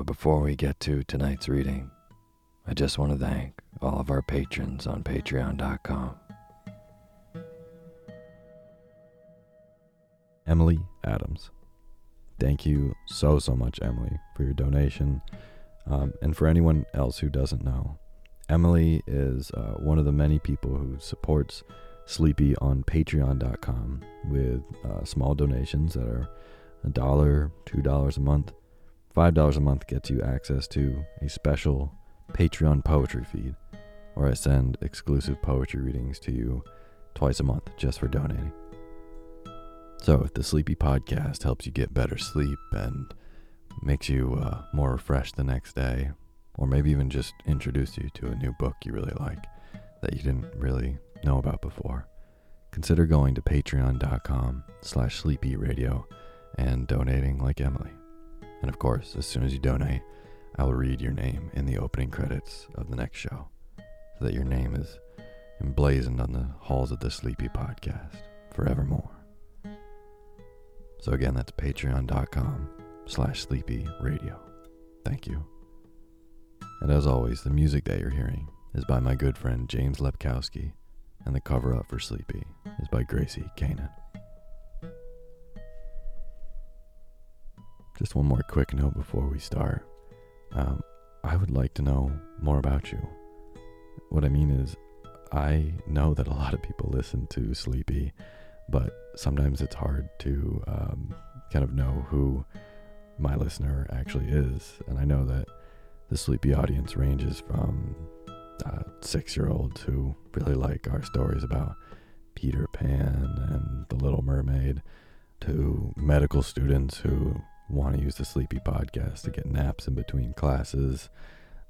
But before we get to tonight's reading, I just want to thank all of our patrons on patreon.com. Emily Adams. Thank you so, so much, Emily, for your donation. Um, and for anyone else who doesn't know, Emily is uh, one of the many people who supports Sleepy on patreon.com with uh, small donations that are a dollar, two dollars a month. $5 a month gets you access to a special Patreon poetry feed, where I send exclusive poetry readings to you twice a month just for donating. So, if the Sleepy Podcast helps you get better sleep and makes you uh, more refreshed the next day, or maybe even just introduce you to a new book you really like that you didn't really know about before, consider going to patreon.com slash sleepyradio and donating like Emily. And of course, as soon as you donate, I will read your name in the opening credits of the next show so that your name is emblazoned on the halls of the Sleepy Podcast forevermore. So again, that's patreon.com slash sleepy radio. Thank you. And as always, the music that you're hearing is by my good friend James Lepkowski, and the cover up for Sleepy is by Gracie Kanan. Just one more quick note before we start. Um, I would like to know more about you. What I mean is, I know that a lot of people listen to Sleepy, but sometimes it's hard to um, kind of know who my listener actually is. And I know that the Sleepy audience ranges from uh, six year olds who really like our stories about Peter Pan and The Little Mermaid to medical students who want to use the Sleepy podcast to get naps in between classes,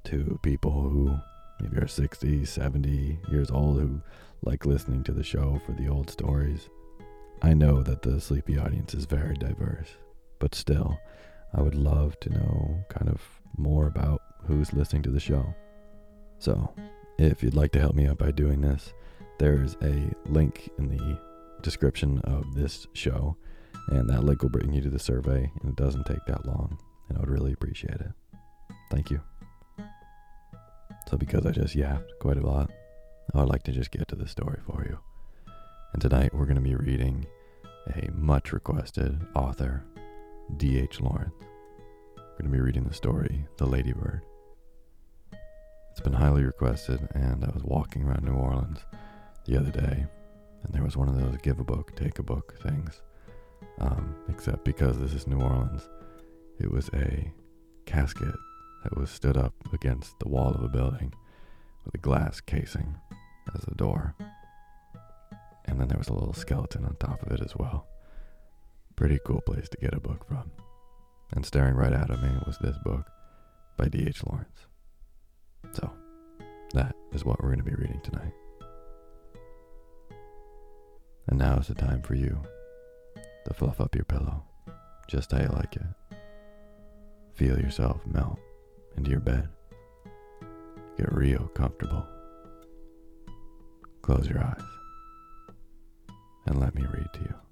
to people who maybe are 60, 70 years old who like listening to the show for the old stories. I know that the Sleepy audience is very diverse, but still, I would love to know kind of more about who's listening to the show. So, if you'd like to help me out by doing this, there's a link in the description of this show, and that link will bring you to the survey, and it doesn't take that long, and I would really appreciate it. Thank you. So, because I just yapped quite a lot, I would like to just get to the story for you. And tonight we're going to be reading a much requested author, D.H. Lawrence. We're going to be reading the story, The Ladybird. It's been highly requested, and I was walking around New Orleans the other day, and there was one of those give a book, take a book things. Um, except because this is New Orleans, it was a casket that was stood up against the wall of a building with a glass casing as the door. And then there was a little skeleton on top of it as well. Pretty cool place to get a book from. And staring right out at me was this book by D.H. Lawrence. So, that is what we're going to be reading tonight. And now is the time for you to fluff up your pillow just how you like it. Feel yourself melt into your bed. Get real comfortable. Close your eyes and let me read to you.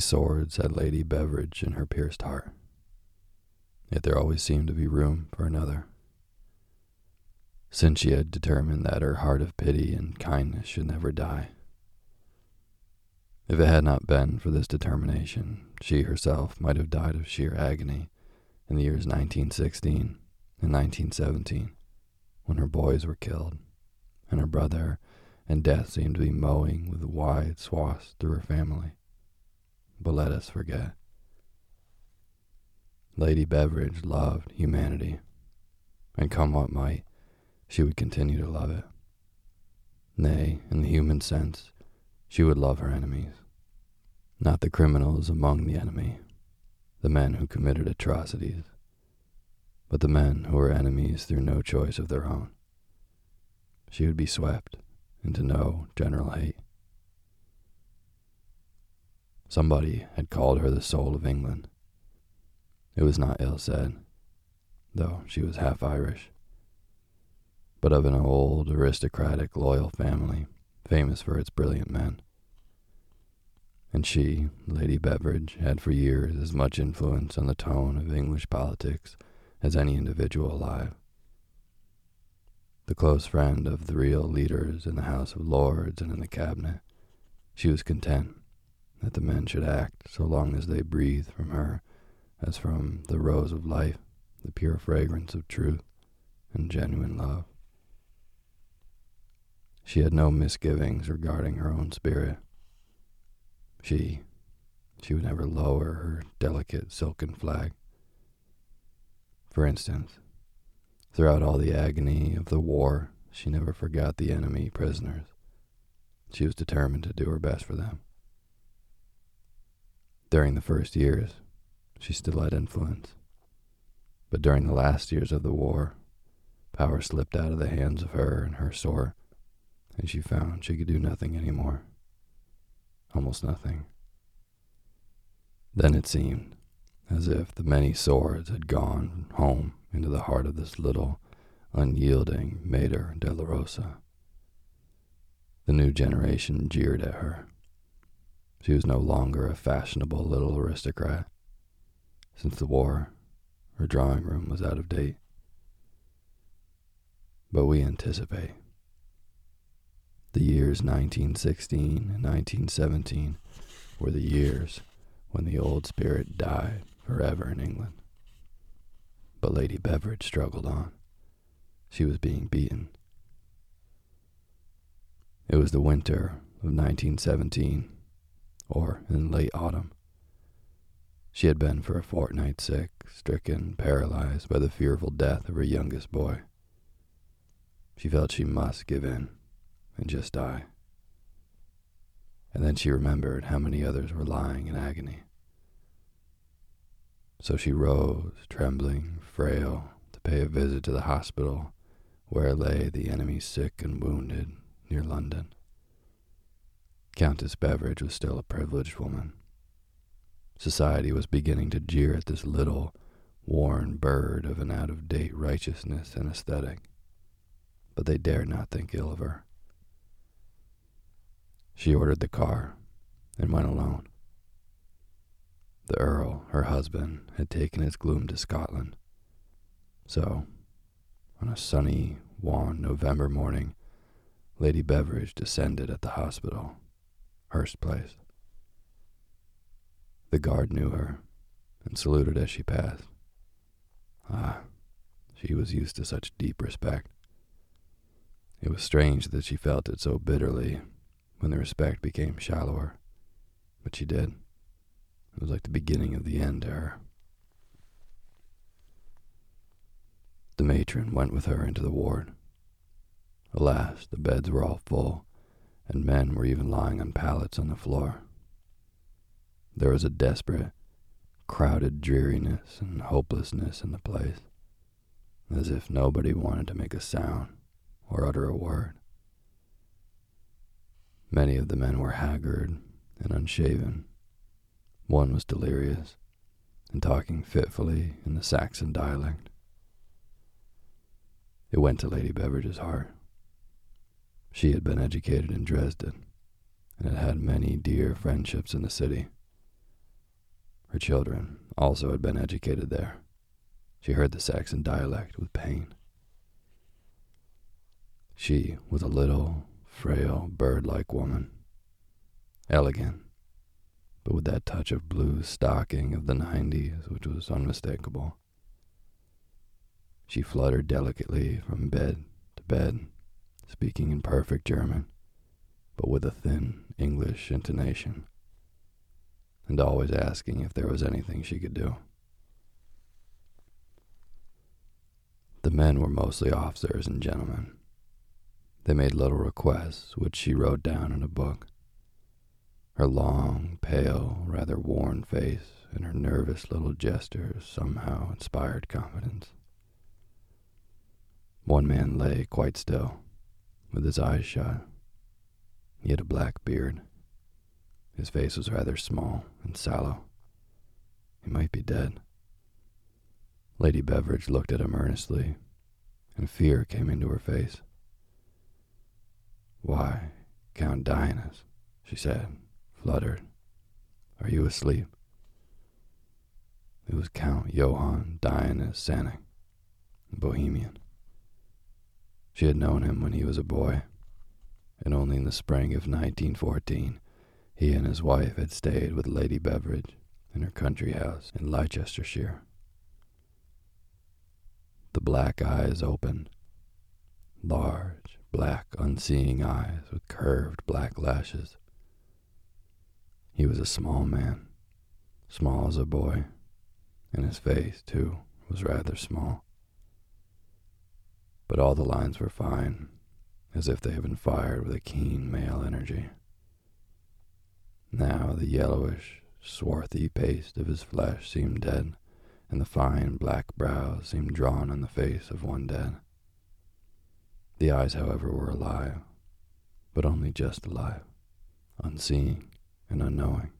Swords had Lady Beveridge in her pierced heart? Yet there always seemed to be room for another. Since she had determined that her heart of pity and kindness should never die. If it had not been for this determination, she herself might have died of sheer agony in the years 1916 and 1917, when her boys were killed, and her brother and death seemed to be mowing with wide swaths through her family. But let us forget. Lady Beveridge loved humanity, and come what might, she would continue to love it. Nay, in the human sense, she would love her enemies, not the criminals among the enemy, the men who committed atrocities, but the men who were enemies through no choice of their own. She would be swept into no general hate. Somebody had called her the soul of England. It was not ill said, though she was half Irish, but of an old, aristocratic, loyal family, famous for its brilliant men. And she, Lady Beveridge, had for years as much influence on the tone of English politics as any individual alive the close friend of the real leaders in the House of Lords and in the Cabinet, she was content that the men should act so long as they breathed from her as from the rose of life, the pure fragrance of truth and genuine love. She had no misgivings regarding her own spirit. She, she would never lower her delicate silken flag. For instance, Throughout all the agony of the war, she never forgot the enemy prisoners. She was determined to do her best for them. During the first years, she still had influence. But during the last years of the war, power slipped out of the hands of her and her sort, and she found she could do nothing anymore. Almost nothing. Then it seemed as if the many swords had gone home into the heart of this little, unyielding Mater Dolorosa. The new generation jeered at her. She was no longer a fashionable little aristocrat. Since the war, her drawing room was out of date. But we anticipate. The years 1916 and 1917 were the years when the old spirit died forever in England. But Lady Beveridge struggled on. She was being beaten. It was the winter of 1917, or in late autumn. She had been for a fortnight sick, stricken, paralyzed by the fearful death of her youngest boy. She felt she must give in and just die. And then she remembered how many others were lying in agony. So she rose, trembling, frail, to pay a visit to the hospital where lay the enemy sick and wounded near London. Countess Beveridge was still a privileged woman. Society was beginning to jeer at this little, worn bird of an out of date righteousness and aesthetic, but they dared not think ill of her. She ordered the car and went alone. The Earl, her husband, had taken his gloom to Scotland. So, on a sunny, wan November morning, Lady Beveridge descended at the hospital, Hurst Place. The guard knew her and saluted as she passed. Ah, she was used to such deep respect. It was strange that she felt it so bitterly when the respect became shallower, but she did. It was like the beginning of the end to her. The matron went with her into the ward. Alas, the beds were all full, and men were even lying on pallets on the floor. There was a desperate, crowded dreariness and hopelessness in the place, as if nobody wanted to make a sound or utter a word. Many of the men were haggard and unshaven. One was delirious and talking fitfully in the Saxon dialect. It went to Lady Beveridge's heart. She had been educated in Dresden and had had many dear friendships in the city. Her children also had been educated there. She heard the Saxon dialect with pain. She was a little, frail, bird like woman, elegant, but with that touch of blue stocking of the 90s which was unmistakable. She fluttered delicately from bed to bed, speaking in perfect German, but with a thin English intonation, and always asking if there was anything she could do. The men were mostly officers and gentlemen. They made little requests, which she wrote down in a book. Her long, pale, rather worn face and her nervous little gestures somehow inspired confidence. One man lay quite still, with his eyes shut. He had a black beard. His face was rather small and sallow. He might be dead. Lady Beveridge looked at him earnestly, and fear came into her face. Why, Count Dinas, she said, fluttered. Are you asleep? It was Count Johann Dinas Psanek, Bohemian. She had known him when he was a boy, and only in the spring of 1914 he and his wife had stayed with Lady Beveridge in her country house in Leicestershire. The black eyes opened, large, black, unseeing eyes with curved black lashes. He was a small man, small as a boy, and his face, too, was rather small but all the lines were fine, as if they had been fired with a keen male energy. Now the yellowish, swarthy paste of his flesh seemed dead, and the fine black brows seemed drawn on the face of one dead. The eyes, however, were alive, but only just alive, unseeing and unknowing.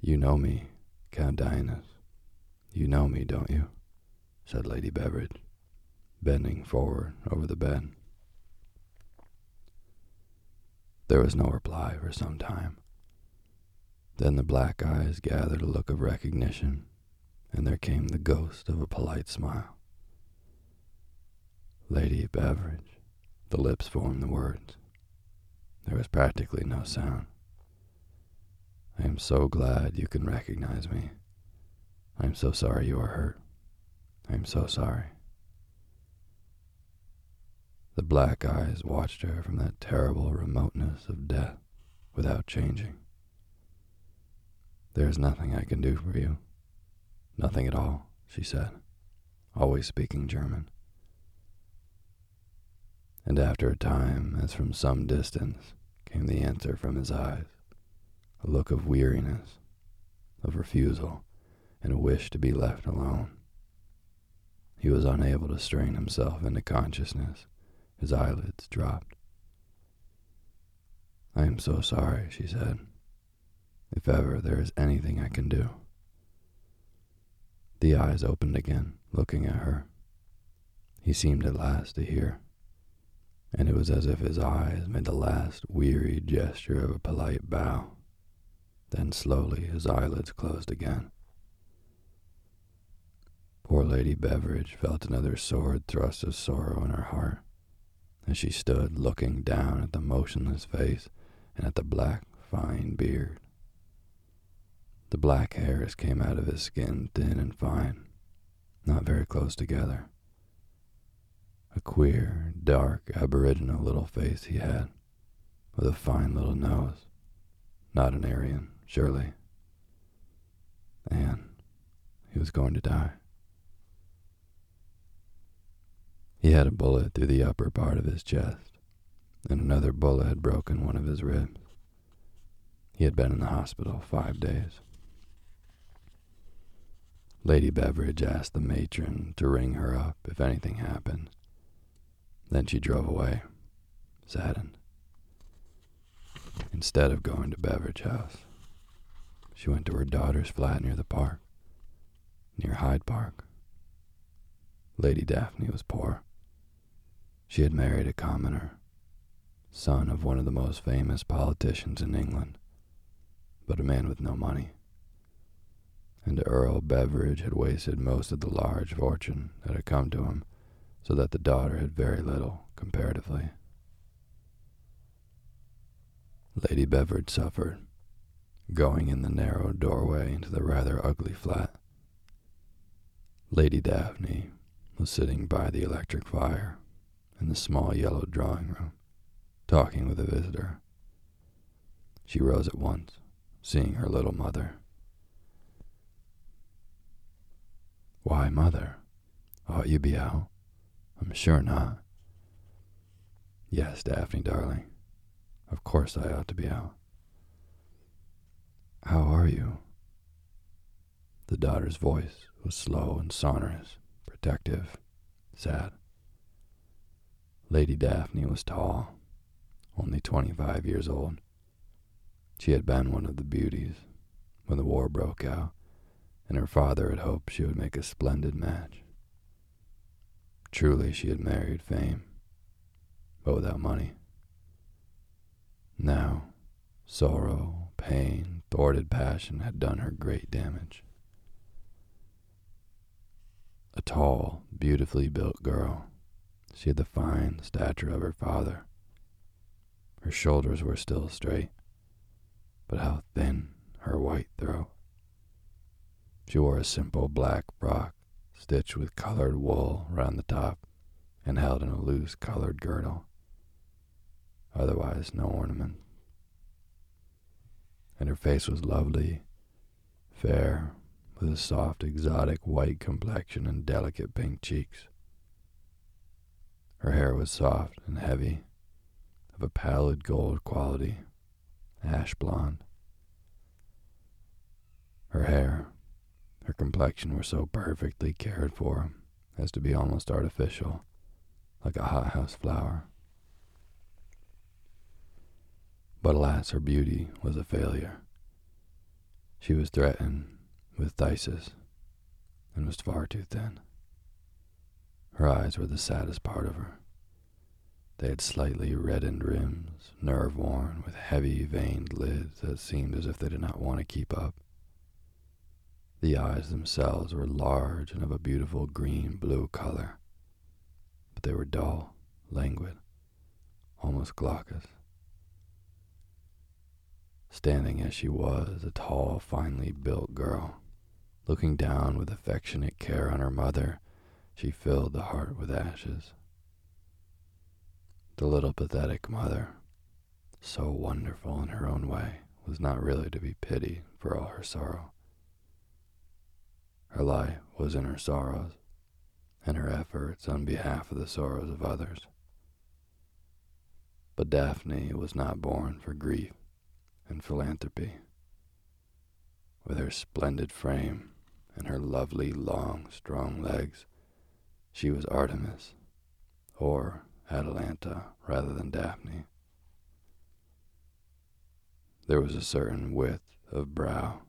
You know me, Count Dinas. You know me, don't you? said Lady Beveridge bending forward over the bed. There was no reply for some time. Then the black eyes gathered a look of recognition, and there came the ghost of a polite smile. Lady Beveridge, the lips formed the words. There was practically no sound. I am so glad you can recognize me. I am so sorry you are hurt. I am so sorry. The black eyes watched her from that terrible remoteness of death without changing. There is nothing I can do for you. Nothing at all, she said, always speaking German. And after a time, as from some distance, came the answer from his eyes a look of weariness, of refusal, and a wish to be left alone. He was unable to strain himself into consciousness. His eyelids dropped. I am so sorry, she said. If ever there is anything I can do. The eyes opened again, looking at her. He seemed at last to hear, and it was as if his eyes made the last weary gesture of a polite bow. Then slowly his eyelids closed again. Poor Lady Beveridge felt another sword thrust of sorrow in her heart as she stood looking down at the motionless face and at the black, fine beard. The black hairs came out of his skin thin and fine, not very close together. A queer, dark, aboriginal little face he had, with a fine little nose. Not an Aryan, surely. And he was going to die. He had a bullet through the upper part of his chest, and another bullet had broken one of his ribs. He had been in the hospital five days. Lady Beveridge asked the matron to ring her up if anything happened. Then she drove away, saddened. Instead of going to Beveridge House, she went to her daughter's flat near the park, near Hyde Park. Lady Daphne was poor. She had married a commoner, son of one of the most famous politicians in England, but a man with no money. And Earl Beveridge had wasted most of the large fortune that had come to him, so that the daughter had very little, comparatively. Lady Beveridge suffered, going in the narrow doorway into the rather ugly flat. Lady Daphne was sitting by the electric fire in the small yellow drawing room, talking with a visitor. She rose at once, seeing her little mother. Why, mother? Ought you be out? I'm sure not. Yes, Daphne, darling. Of course I ought to be out. How are you? The daughter's voice was slow and sonorous, protective, sad. Lady Daphne was tall, only 25 years old. She had been one of the beauties when the war broke out, and her father had hoped she would make a splendid match. Truly, she had married fame, but without money. Now, sorrow, pain, thwarted passion had done her great damage. A tall, beautifully built girl she had the fine stature of her father. Her shoulders were still straight, but how thin her white throat. She wore a simple black frock stitched with colored wool round the top and held in a loose colored girdle. Otherwise, no ornament. And her face was lovely, fair, with a soft, exotic white complexion and delicate pink cheeks. Her hair was soft and heavy, of a pallid gold quality, ash blonde. Her hair, her complexion were so perfectly cared for as to be almost artificial, like a hothouse flower. But alas, her beauty was a failure. She was threatened with phthisis and was far too thin. Her eyes were the saddest part of her. They had slightly reddened rims, nerve worn, with heavy veined lids that seemed as if they did not want to keep up. The eyes themselves were large and of a beautiful green blue color, but they were dull, languid, almost glaucous. Standing as she was, a tall, finely built girl, looking down with affectionate care on her mother she filled the heart with ashes. The little pathetic mother, so wonderful in her own way, was not really to be pitied for all her sorrow. Her life was in her sorrows and her efforts on behalf of the sorrows of others. But Daphne was not born for grief and philanthropy. With her splendid frame and her lovely, long, strong legs, she was Artemis, or Atalanta rather than Daphne. There was a certain width of brow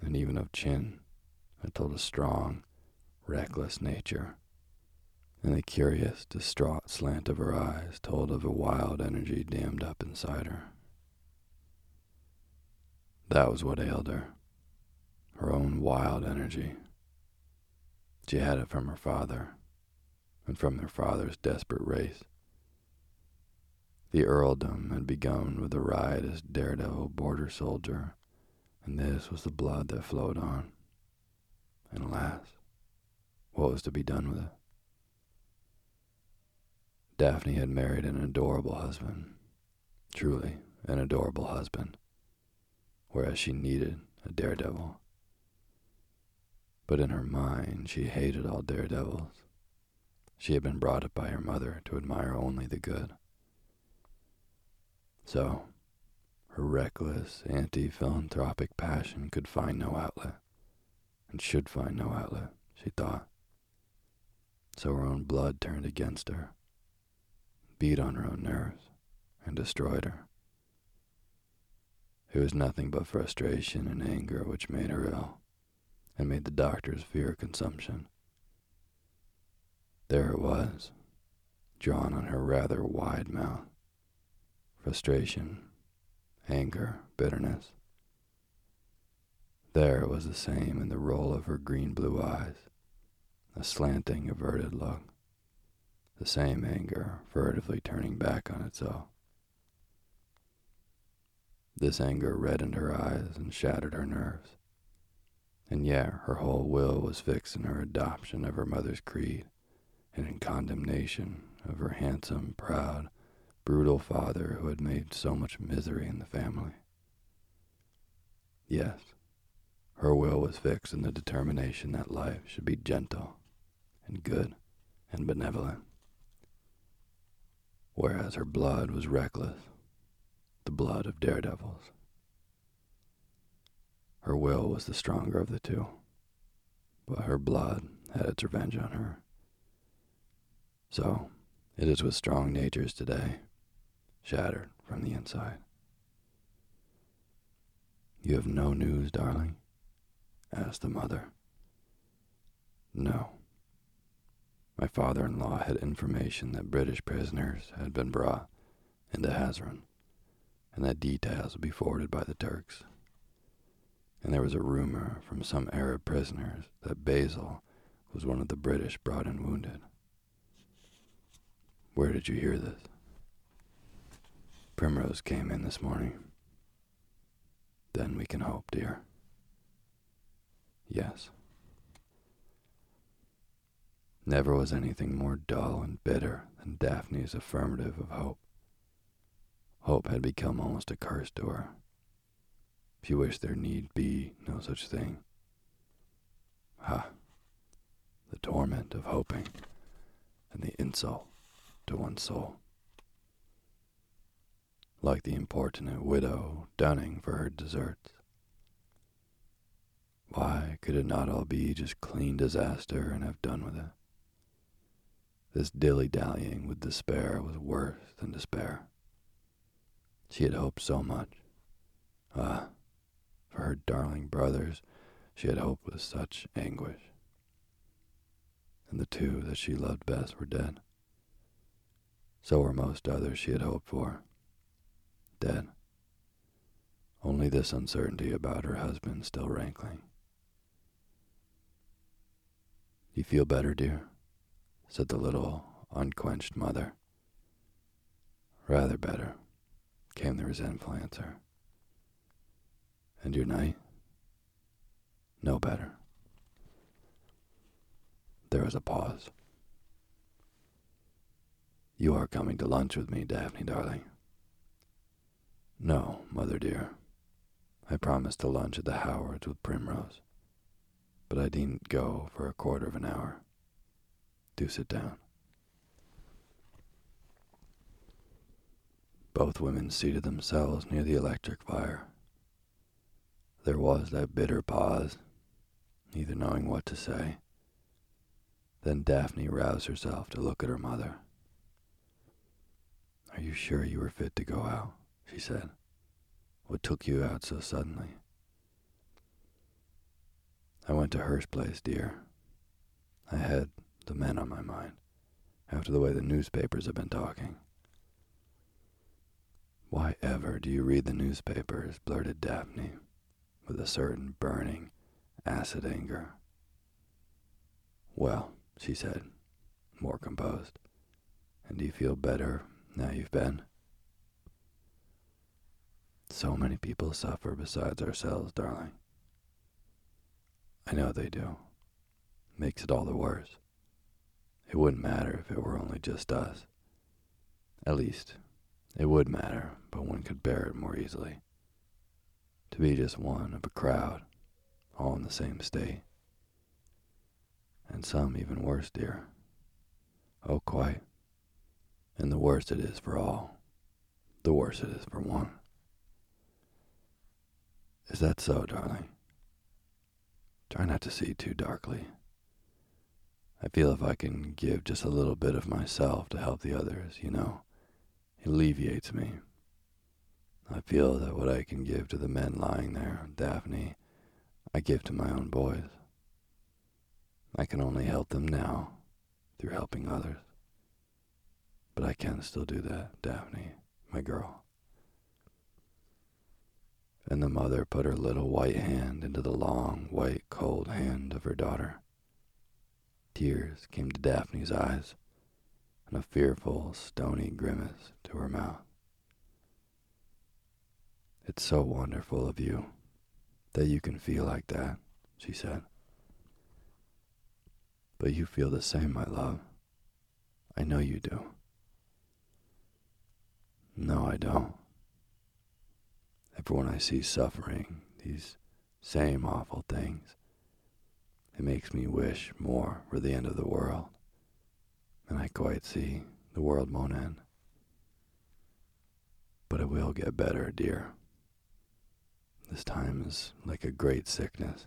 and even of chin that told a strong, reckless nature, and the curious, distraught slant of her eyes told of a wild energy dammed up inside her. That was what ailed her her own wild energy. She had it from her father, and from their father's desperate race. The earldom had begun with a riotous daredevil border soldier, and this was the blood that flowed on. And alas, what was to be done with it? Daphne had married an adorable husband, truly an adorable husband, whereas she needed a daredevil. But in her mind, she hated all daredevils. She had been brought up by her mother to admire only the good. So, her reckless, anti philanthropic passion could find no outlet, and should find no outlet, she thought. So her own blood turned against her, beat on her own nerves, and destroyed her. It was nothing but frustration and anger which made her ill and made the doctors fear consumption. There it was, drawn on her rather wide mouth. Frustration, anger, bitterness. There it was the same in the roll of her green blue eyes, a slanting, averted look. The same anger furtively turning back on itself. This anger reddened her eyes and shattered her nerves. And yet her whole will was fixed in her adoption of her mother's creed and in condemnation of her handsome, proud, brutal father who had made so much misery in the family. Yes, her will was fixed in the determination that life should be gentle and good and benevolent, whereas her blood was reckless, the blood of daredevils. Her will was the stronger of the two, but her blood had its revenge on her. So, it is with strong natures today, shattered from the inside. You have no news, darling? asked the mother. No. My father in law had information that British prisoners had been brought into Hazran, and that details would be forwarded by the Turks and there was a rumor from some Arab prisoners that Basil was one of the British brought in wounded. Where did you hear this? Primrose came in this morning. Then we can hope, dear. Yes. Never was anything more dull and bitter than Daphne's affirmative of hope. Hope had become almost a curse to her if you wish there need be no such thing. Ha! The torment of hoping, and the insult to one's soul. Like the importunate widow dunning for her deserts. Why could it not all be just clean disaster and have done with it? This dilly dallying with despair was worse than despair. She had hoped so much. Ah, for her darling brothers she had hoped with such anguish. And the two that she loved best were dead. So were most others she had hoped for. Dead. Only this uncertainty about her husband still rankling. You feel better, dear? said the little, unquenched mother. Rather better, came the resentful answer. And your night? No better. There was a pause. You are coming to lunch with me, Daphne, darling. No, mother dear. I promised to lunch at the Howards with Primrose, but I needn't go for a quarter of an hour. Do sit down. Both women seated themselves near the electric fire. There was that bitter pause, neither knowing what to say. Then Daphne roused herself to look at her mother. Are you sure you were fit to go out? she said. What took you out so suddenly? I went to Hurst Place, dear. I had the men on my mind, after the way the newspapers have been talking. Why ever do you read the newspapers? blurted Daphne, with a certain burning, acid anger. Well, she said, more composed, and do you feel better now you've been? So many people suffer besides ourselves, darling. I know they do. Makes it all the worse. It wouldn't matter if it were only just us. At least, it would matter, but one could bear it more easily. To be just one of a crowd, all in the same state. And some even worse, dear. Oh, quite. And the worse it is for all, the worse it is for one. Is that so, darling? Try not to see too darkly. I feel if I can give just a little bit of myself to help the others, you know, it alleviates me. I feel that what I can give to the men lying there, Daphne, I give to my own boys. I can only help them now through helping others. But I can still do that, Daphne, my girl and the mother put her little white hand into the long, white, cold hand of her daughter. Tears came to Daphne's eyes, and a fearful, stony grimace to her mouth. It's so wonderful of you that you can feel like that, she said. But you feel the same, my love. I know you do. No, I don't. Ever when I see suffering, these same awful things, it makes me wish more for the end of the world. And I quite see the world won't end. But it will get better, dear. This time is like a great sickness,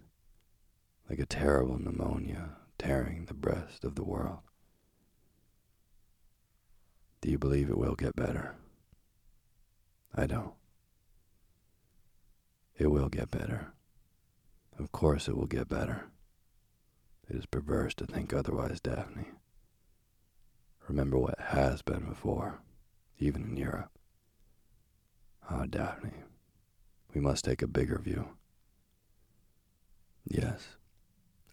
like a terrible pneumonia tearing the breast of the world. Do you believe it will get better? I don't. It will get better. Of course it will get better. It is perverse to think otherwise, Daphne. Remember what has been before, even in Europe. Ah, Daphne, we must take a bigger view. Yes,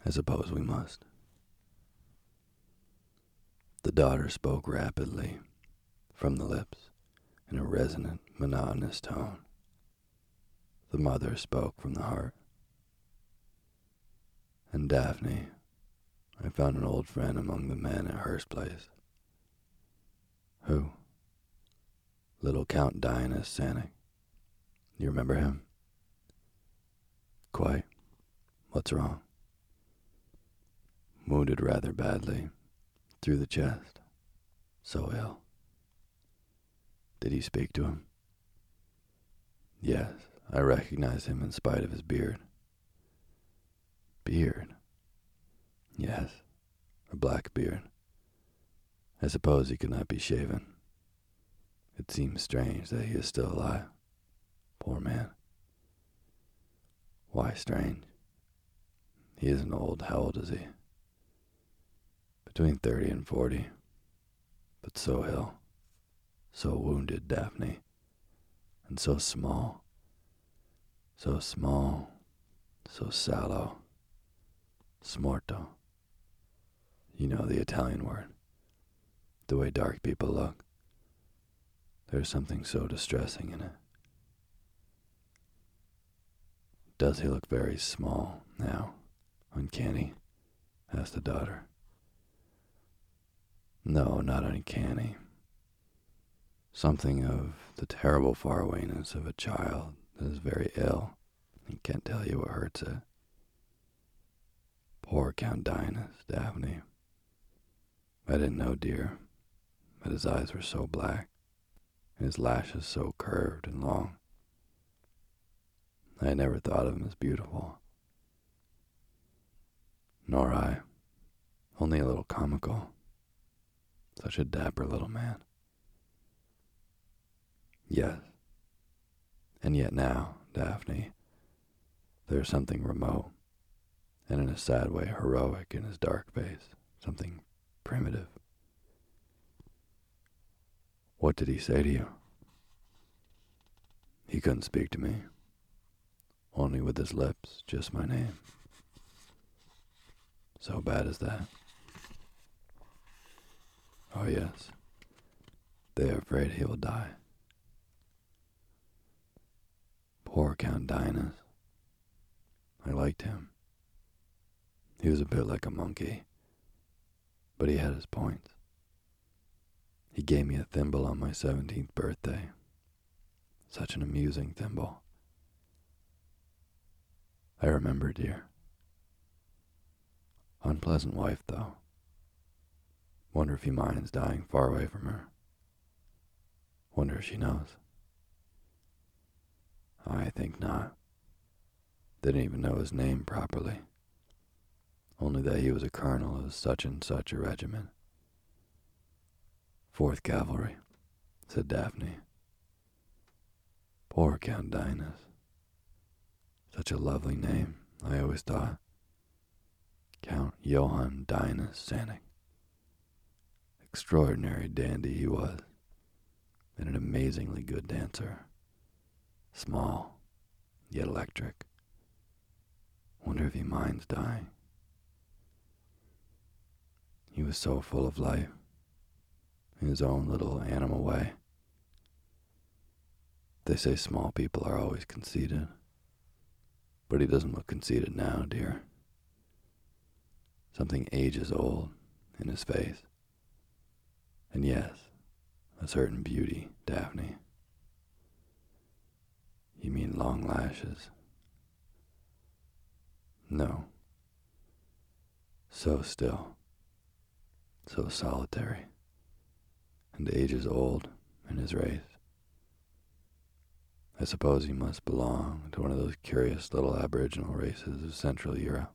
I suppose we must. The daughter spoke rapidly, from the lips, in a resonant, monotonous tone. The mother spoke from the heart. And Daphne, I found an old friend among the men at Hurst Place. Who? Little Count Dionysus Psanek. You remember him? Quite. What's wrong? Wounded rather badly, through the chest. So ill. Did he speak to him? Yes. I recognized him in spite of his beard. Beard? Yes, a black beard. I suppose he could not be shaven. It seems strange that he is still alive. Poor man. Why strange? He isn't old. How old is he? Between thirty and forty. But so ill, so wounded, Daphne, and so small. So small, so sallow. Smorto. You know the Italian word. The way dark people look. There's something so distressing in it. Does he look very small now? Uncanny? asked the daughter. No, not uncanny. Something of the terrible farawayness of a child that is very ill and can't tell you what hurts it. Poor Count Dionysus, Daphne. I didn't know, dear, but his eyes were so black. and his lashes so curved and long. I never thought of him as beautiful. Nor I, only a little comical. Such a dapper little man. Yes. And yet now, Daphne, there is something remote, and in a sad way heroic in his dark face, something primitive. What did he say to you? He couldn't speak to me, only with his lips, just my name. So bad as that. Oh, yes. They are afraid he will die. Poor Count Dionys. I liked him. He was a bit like a monkey, but he had his points. He gave me a thimble on my 17th birthday. Such an amusing thimble. I remember, dear. Unpleasant wife, though. Wonder if he minds dying far away from her. Wonder if she knows. I think not. Didn't even know his name properly. Only that he was a colonel of such and such a regiment. Fourth Cavalry, said Daphne. Poor Count Dionys. Such a lovely name, I always thought. Count Johann Dionys Psanek. Extraordinary dandy he was, and an amazingly good dancer. Small, yet electric. Wonder if he minds dying. He was so full of life, in his own little animal way. They say small people are always conceited, but he doesn't look conceited now, dear. Something ages old in his face. And yes, a certain beauty, Daphne. You mean long lashes? No. So still, so solitary, and ages old in his race. I suppose he must belong to one of those curious little aboriginal races of Central Europe.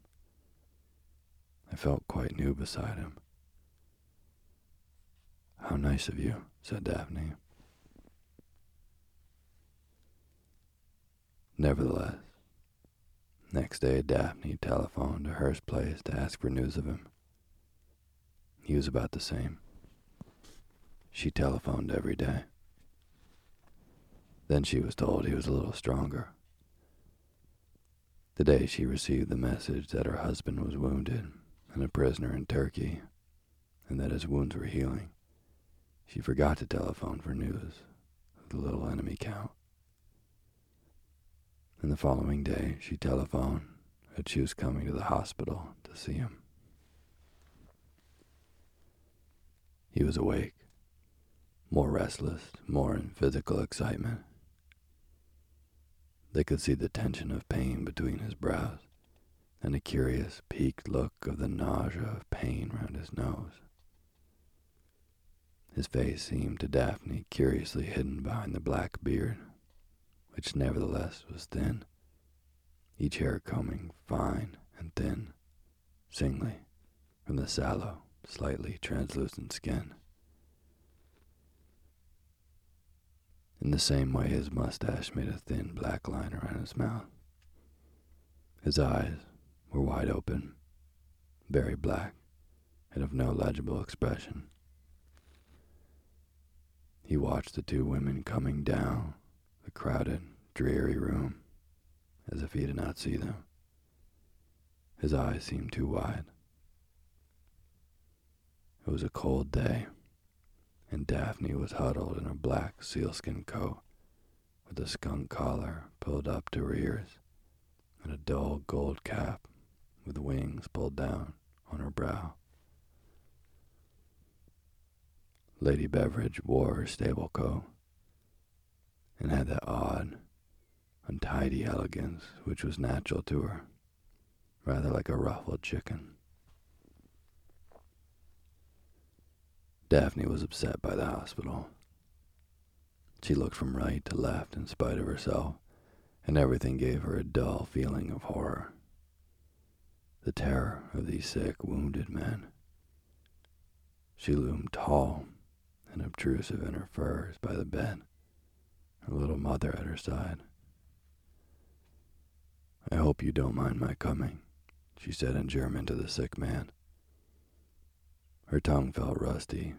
I felt quite new beside him. How nice of you, said Daphne. Nevertheless, next day Daphne telephoned to Hurst Place to ask for news of him. He was about the same. She telephoned every day. Then she was told he was a little stronger. The day she received the message that her husband was wounded and a prisoner in Turkey, and that his wounds were healing, she forgot to telephone for news of the little enemy count. And the following day, she telephoned that she was coming to the hospital to see him. He was awake, more restless, more in physical excitement. They could see the tension of pain between his brows and a curious, peaked look of the nausea of pain round his nose. His face seemed to Daphne curiously hidden behind the black beard, which nevertheless was thin, each hair combing fine and thin, singly, from the sallow, slightly translucent skin. In the same way, his mustache made a thin black line around his mouth. His eyes were wide open, very black, and of no legible expression. He watched the two women coming down crowded, dreary room as if he did not see them. His eyes seemed too wide. It was a cold day and Daphne was huddled in a black sealskin coat with a skunk collar pulled up to her ears and a dull gold cap with wings pulled down on her brow. Lady Beveridge wore her stable coat and had that odd, untidy elegance which was natural to her, rather like a ruffled chicken. Daphne was upset by the hospital. She looked from right to left in spite of herself, and everything gave her a dull feeling of horror. The terror of these sick, wounded men. She loomed tall and obtrusive in her furs by the bed, her little mother at her side. I hope you don't mind my coming, she said in German to the sick man. Her tongue felt rusty,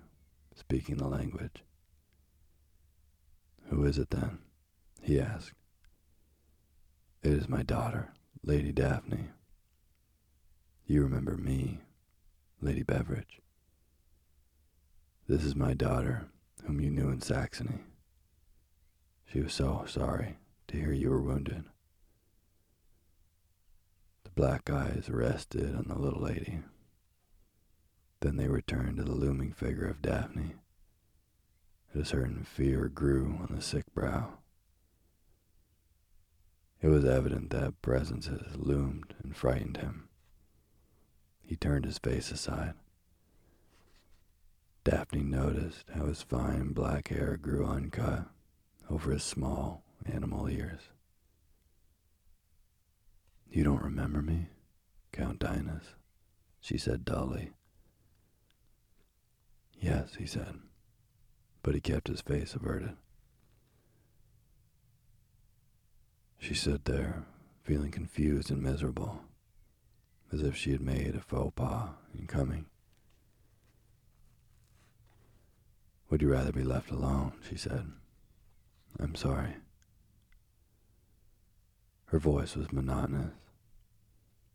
speaking the language. Who is it then? he asked. It is my daughter, Lady Daphne. You remember me, Lady Beveridge. This is my daughter, whom you knew in Saxony. She was so sorry to hear you were wounded. The black eyes rested on the little lady. Then they returned to the looming figure of Daphne. A certain fear grew on the sick brow. It was evident that presences loomed and frightened him. He turned his face aside. Daphne noticed how his fine black hair grew uncut over his small animal ears. You don't remember me, Count Dionys? she said dully. Yes, he said, but he kept his face averted. She stood there, feeling confused and miserable, as if she had made a faux pas in coming. Would you rather be left alone? she said. I'm sorry. Her voice was monotonous.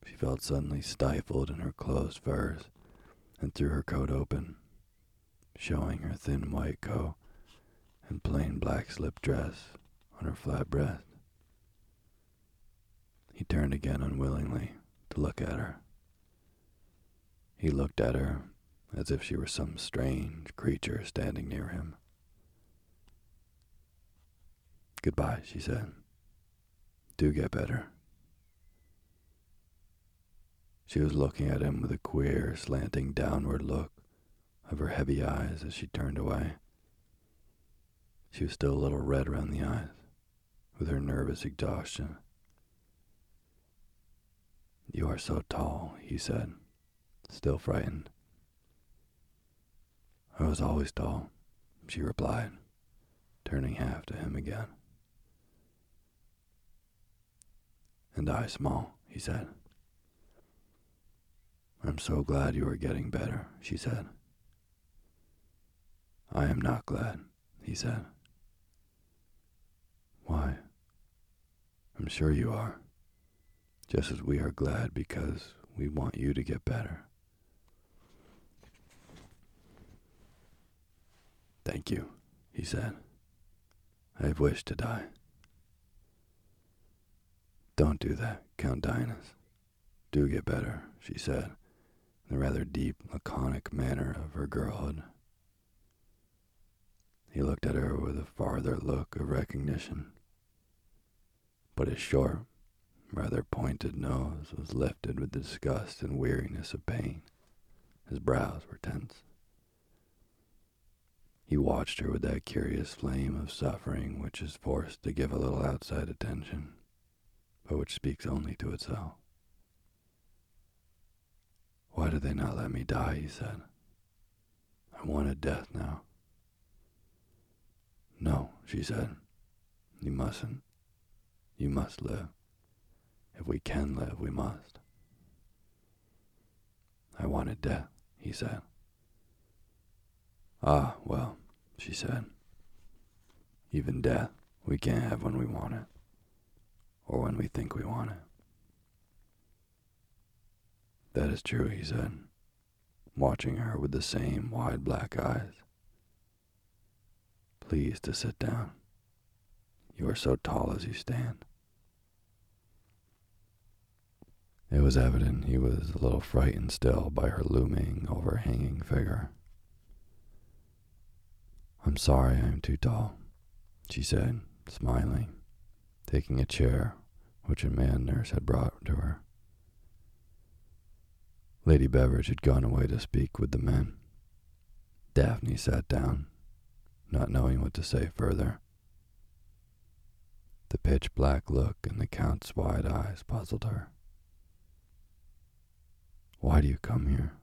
She felt suddenly stifled in her closed furs and threw her coat open, showing her thin white coat and plain black slip dress on her flat breast. He turned again unwillingly to look at her. He looked at her as if she were some strange creature standing near him. Goodbye, she said. Do get better. She was looking at him with a queer, slanting downward look of her heavy eyes as she turned away. She was still a little red around the eyes with her nervous exhaustion. You are so tall, he said, still frightened. I was always tall, she replied, turning half to him again. And I small, he said. I'm so glad you are getting better, she said. I am not glad, he said. Why? I'm sure you are, just as we are glad because we want you to get better. Thank you, he said. I have wished to die. Don't do that, Count Dionys. Do get better, she said, in the rather deep, laconic manner of her girlhood. He looked at her with a farther look of recognition. But his short, rather pointed nose was lifted with the disgust and weariness of pain. His brows were tense. He watched her with that curious flame of suffering which is forced to give a little outside attention, which speaks only to itself. Why do they not let me die? he said. I wanted death now. No, she said. You mustn't. You must live. If we can live, we must. I wanted death, he said. Ah, well, she said. Even death we can't have when we want it, or when we think we want it. That is true, he said, watching her with the same wide black eyes. Please to sit down. You are so tall as you stand. It was evident he was a little frightened still by her looming, overhanging figure. I'm sorry I am too tall, she said, smiling, taking a chair which a man nurse had brought to her. Lady Beveridge had gone away to speak with the men. Daphne sat down, not knowing what to say further. The pitch black look in the Count's wide eyes puzzled her. Why do you come here?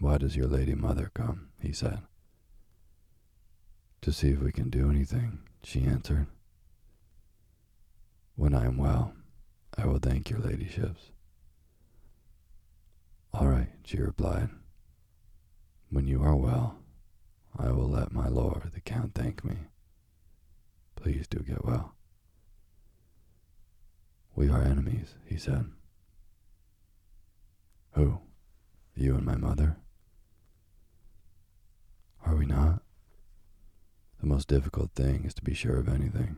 Why does your lady mother come? he said. To see if we can do anything, she answered. When I am well, I will thank your ladyships. All right, she replied. When you are well, I will let my lord the count thank me. Please do get well. We are enemies, he said. Who? You and my mother? Are we not? The most difficult thing is to be sure of anything.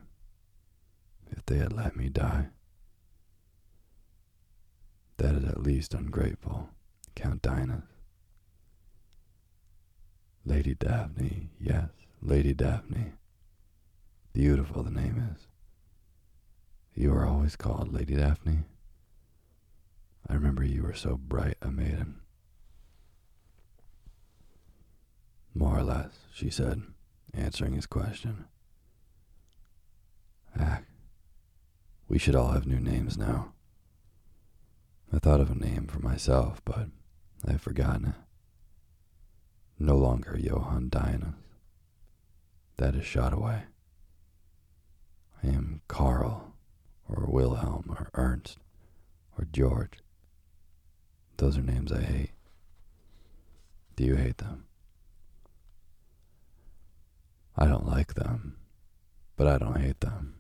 If they had let me die. That is at least ungrateful, Count Dionys. Lady Daphne, yes, Lady Daphne. Beautiful the name is. You are always called Lady Daphne. I remember you were so bright a maiden. More or less, she said, answering his question. Ah, we should all have new names now. I thought of a name for myself, but I've forgotten it. No longer Johann Dionys. That is shot away. I am Karl, or Wilhelm, or Ernst, or George. Those are names I hate. Do you hate them? I don't like them, but I don't hate them.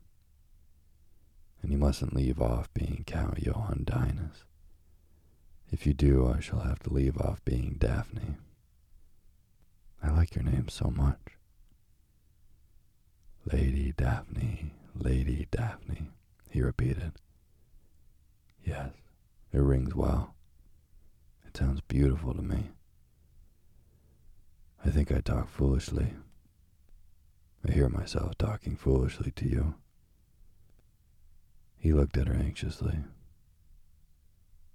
And you mustn't leave off being Count Johann Dionys. If you do, I shall have to leave off being Daphne. I like your name so much. Lady Daphne, Lady Daphne, he repeated. Yes, it rings well. It sounds beautiful to me. I think I talk foolishly. I hear myself talking foolishly to you. He looked at her anxiously.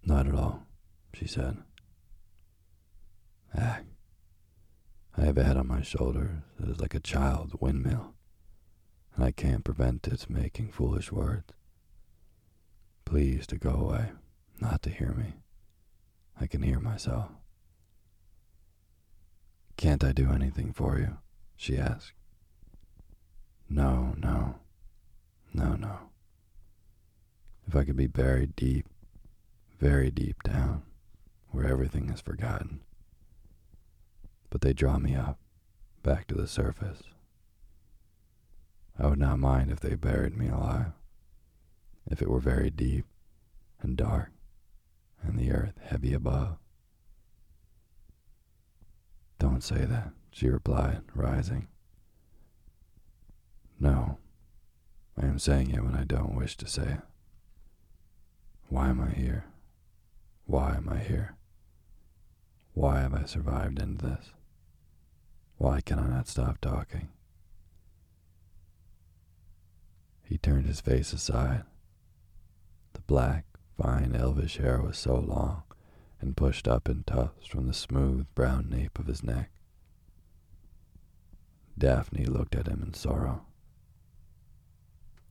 Not at all, she said. Ah, I have a head on my shoulders that is like a child's windmill, and I can't prevent its making foolish words. Please to go away, not to hear me. I can hear myself. Can't I do anything for you? she asked. No, no, no, no. If I could be buried deep, very deep down, where everything is forgotten. But they draw me up, back to the surface. I would not mind if they buried me alive, if it were very deep and dark, and the earth heavy above. Don't say that, she replied, rising. No, I am saying it when I don't wish to say it. Why am I here? Why am I here? Why have I survived into this? Why can I not stop talking? He turned his face aside. The black, fine, elvish hair was so long and pushed up in tufts from the smooth brown nape of his neck. Daphne looked at him in sorrow.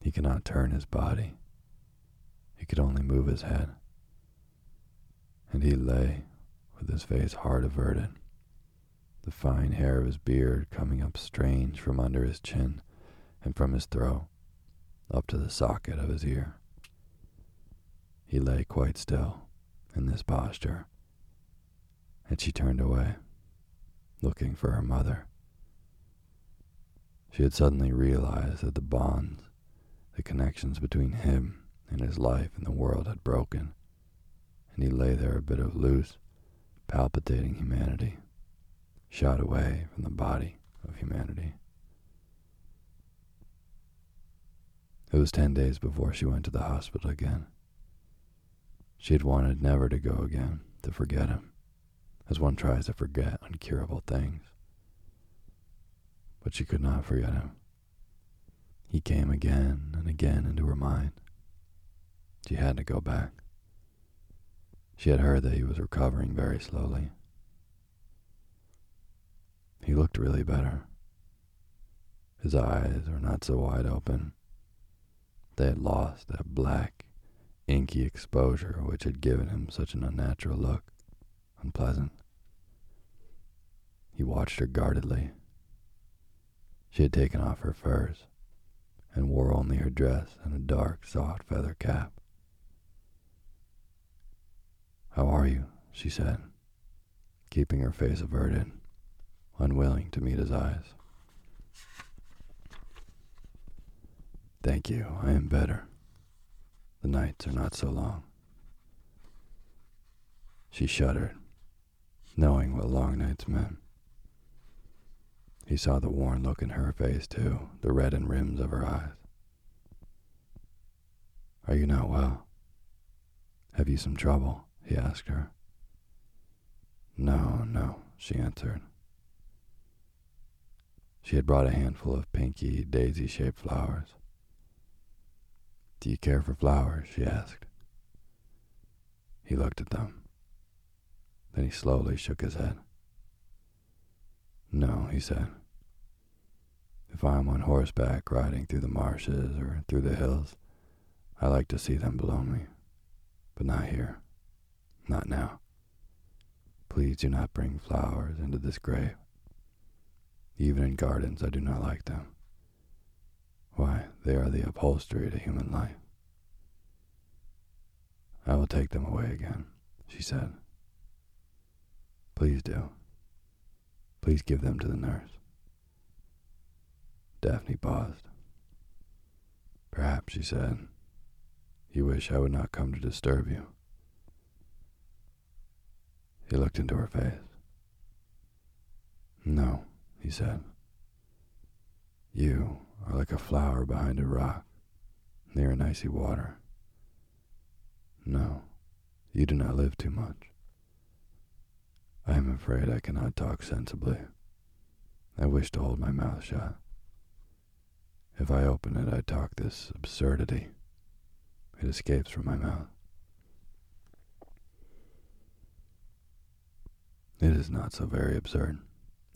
He cannot turn his body. He could only move his head. And he lay with his face hard averted, the fine hair of his beard coming up strange from under his chin and from his throat up to the socket of his ear. He lay quite still in this posture, and she turned away, looking for her mother. She had suddenly realized that the bonds the connections between him and his life and the world had broken, and he lay there a bit of loose, palpitating humanity, shot away from the body of humanity. It was ten days before she went to the hospital again. She had wanted never to go again, to forget him, as one tries to forget uncurable things. But she could not forget him. He came again and again into her mind. She had to go back. She had heard that he was recovering very slowly. He looked really better. His eyes were not so wide open. They had lost that black, inky exposure which had given him such an unnatural look, unpleasant. He watched her guardedly. She had taken off her furs and wore only her dress and a dark, soft feather cap. How are you? she said, keeping her face averted, unwilling to meet his eyes. Thank you, I am better. The nights are not so long. She shuddered, knowing what long nights meant. He saw the worn look in her face, too, the reddened rims of her eyes. Are you not well? Have you some trouble? He asked her. No, no, she answered. She had brought a handful of pinky, daisy shaped flowers. Do you care for flowers? she asked. He looked at them. Then he slowly shook his head. No, he said. If I am on horseback riding through the marshes or through the hills, I like to see them below me. But not here. Not now. Please do not bring flowers into this grave. Even in gardens, I do not like them. Why, they are the upholstery to human life. I will take them away again, she said. Please do. Please give them to the nurse. Daphne paused. Perhaps, she said, you wish I would not come to disturb you. He looked into her face. No, he said. You are like a flower behind a rock, near an icy water. No, you do not live too much. I am afraid I cannot talk sensibly. I wish to hold my mouth shut. If I open it, I talk this absurdity. It escapes from my mouth. It is not so very absurd,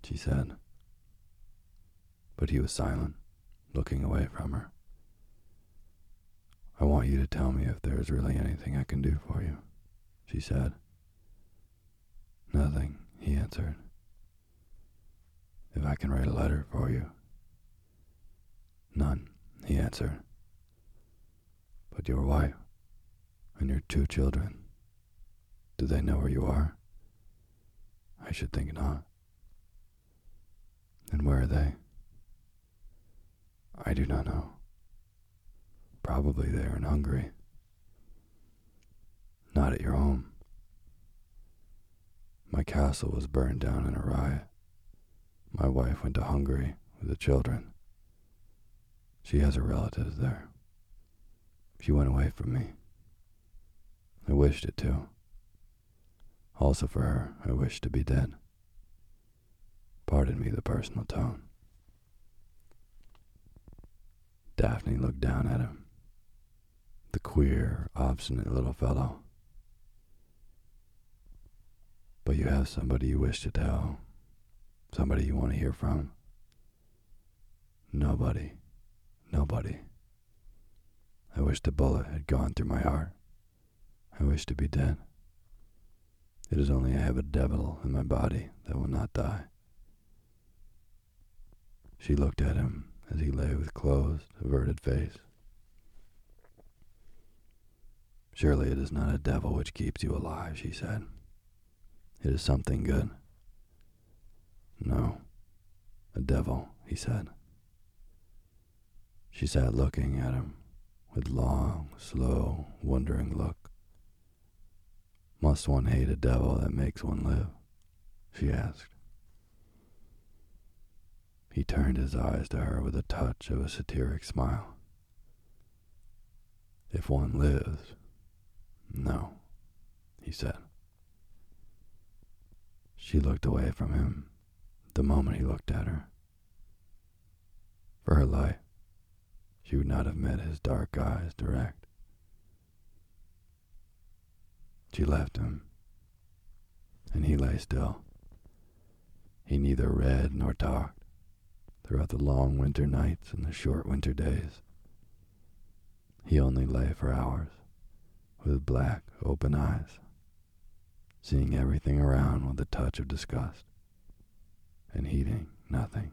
she said. But he was silent, looking away from her. I want you to tell me if there is really anything I can do for you, she said. Nothing, he answered. If I can write a letter for you. None, he answered. But your wife and your two children, do they know where you are? I should think not. And where are they? I do not know. Probably they are in Hungary. Not at your home. My castle was burned down in a riot. My wife went to Hungary with the children. She has her relatives there. She went away from me. I wished it too. Also for her, I wish to be dead. Pardon me the personal tone. Daphne looked down at him. The queer, obstinate little fellow. But you have somebody you wish to tell, somebody you want to hear from. Nobody, nobody. I wish the bullet had gone through my heart. I wish to be dead. It is only I have a devil in my body that will not die. She looked at him as he lay with closed, averted face. Surely it is not a devil which keeps you alive, she said. It is something good. No, a devil, he said. She sat looking at him with long, slow, wondering look. Must one hate a devil that makes one live? she asked. He turned his eyes to her with a touch of a satiric smile. If one lives, no, he said. She looked away from him the moment he looked at her. For her life, she would not have met his dark eyes direct. She left him, and he lay still. He neither read nor talked throughout the long winter nights and the short winter days. He only lay for hours, with black, open eyes, seeing everything around with a touch of disgust, and heeding nothing.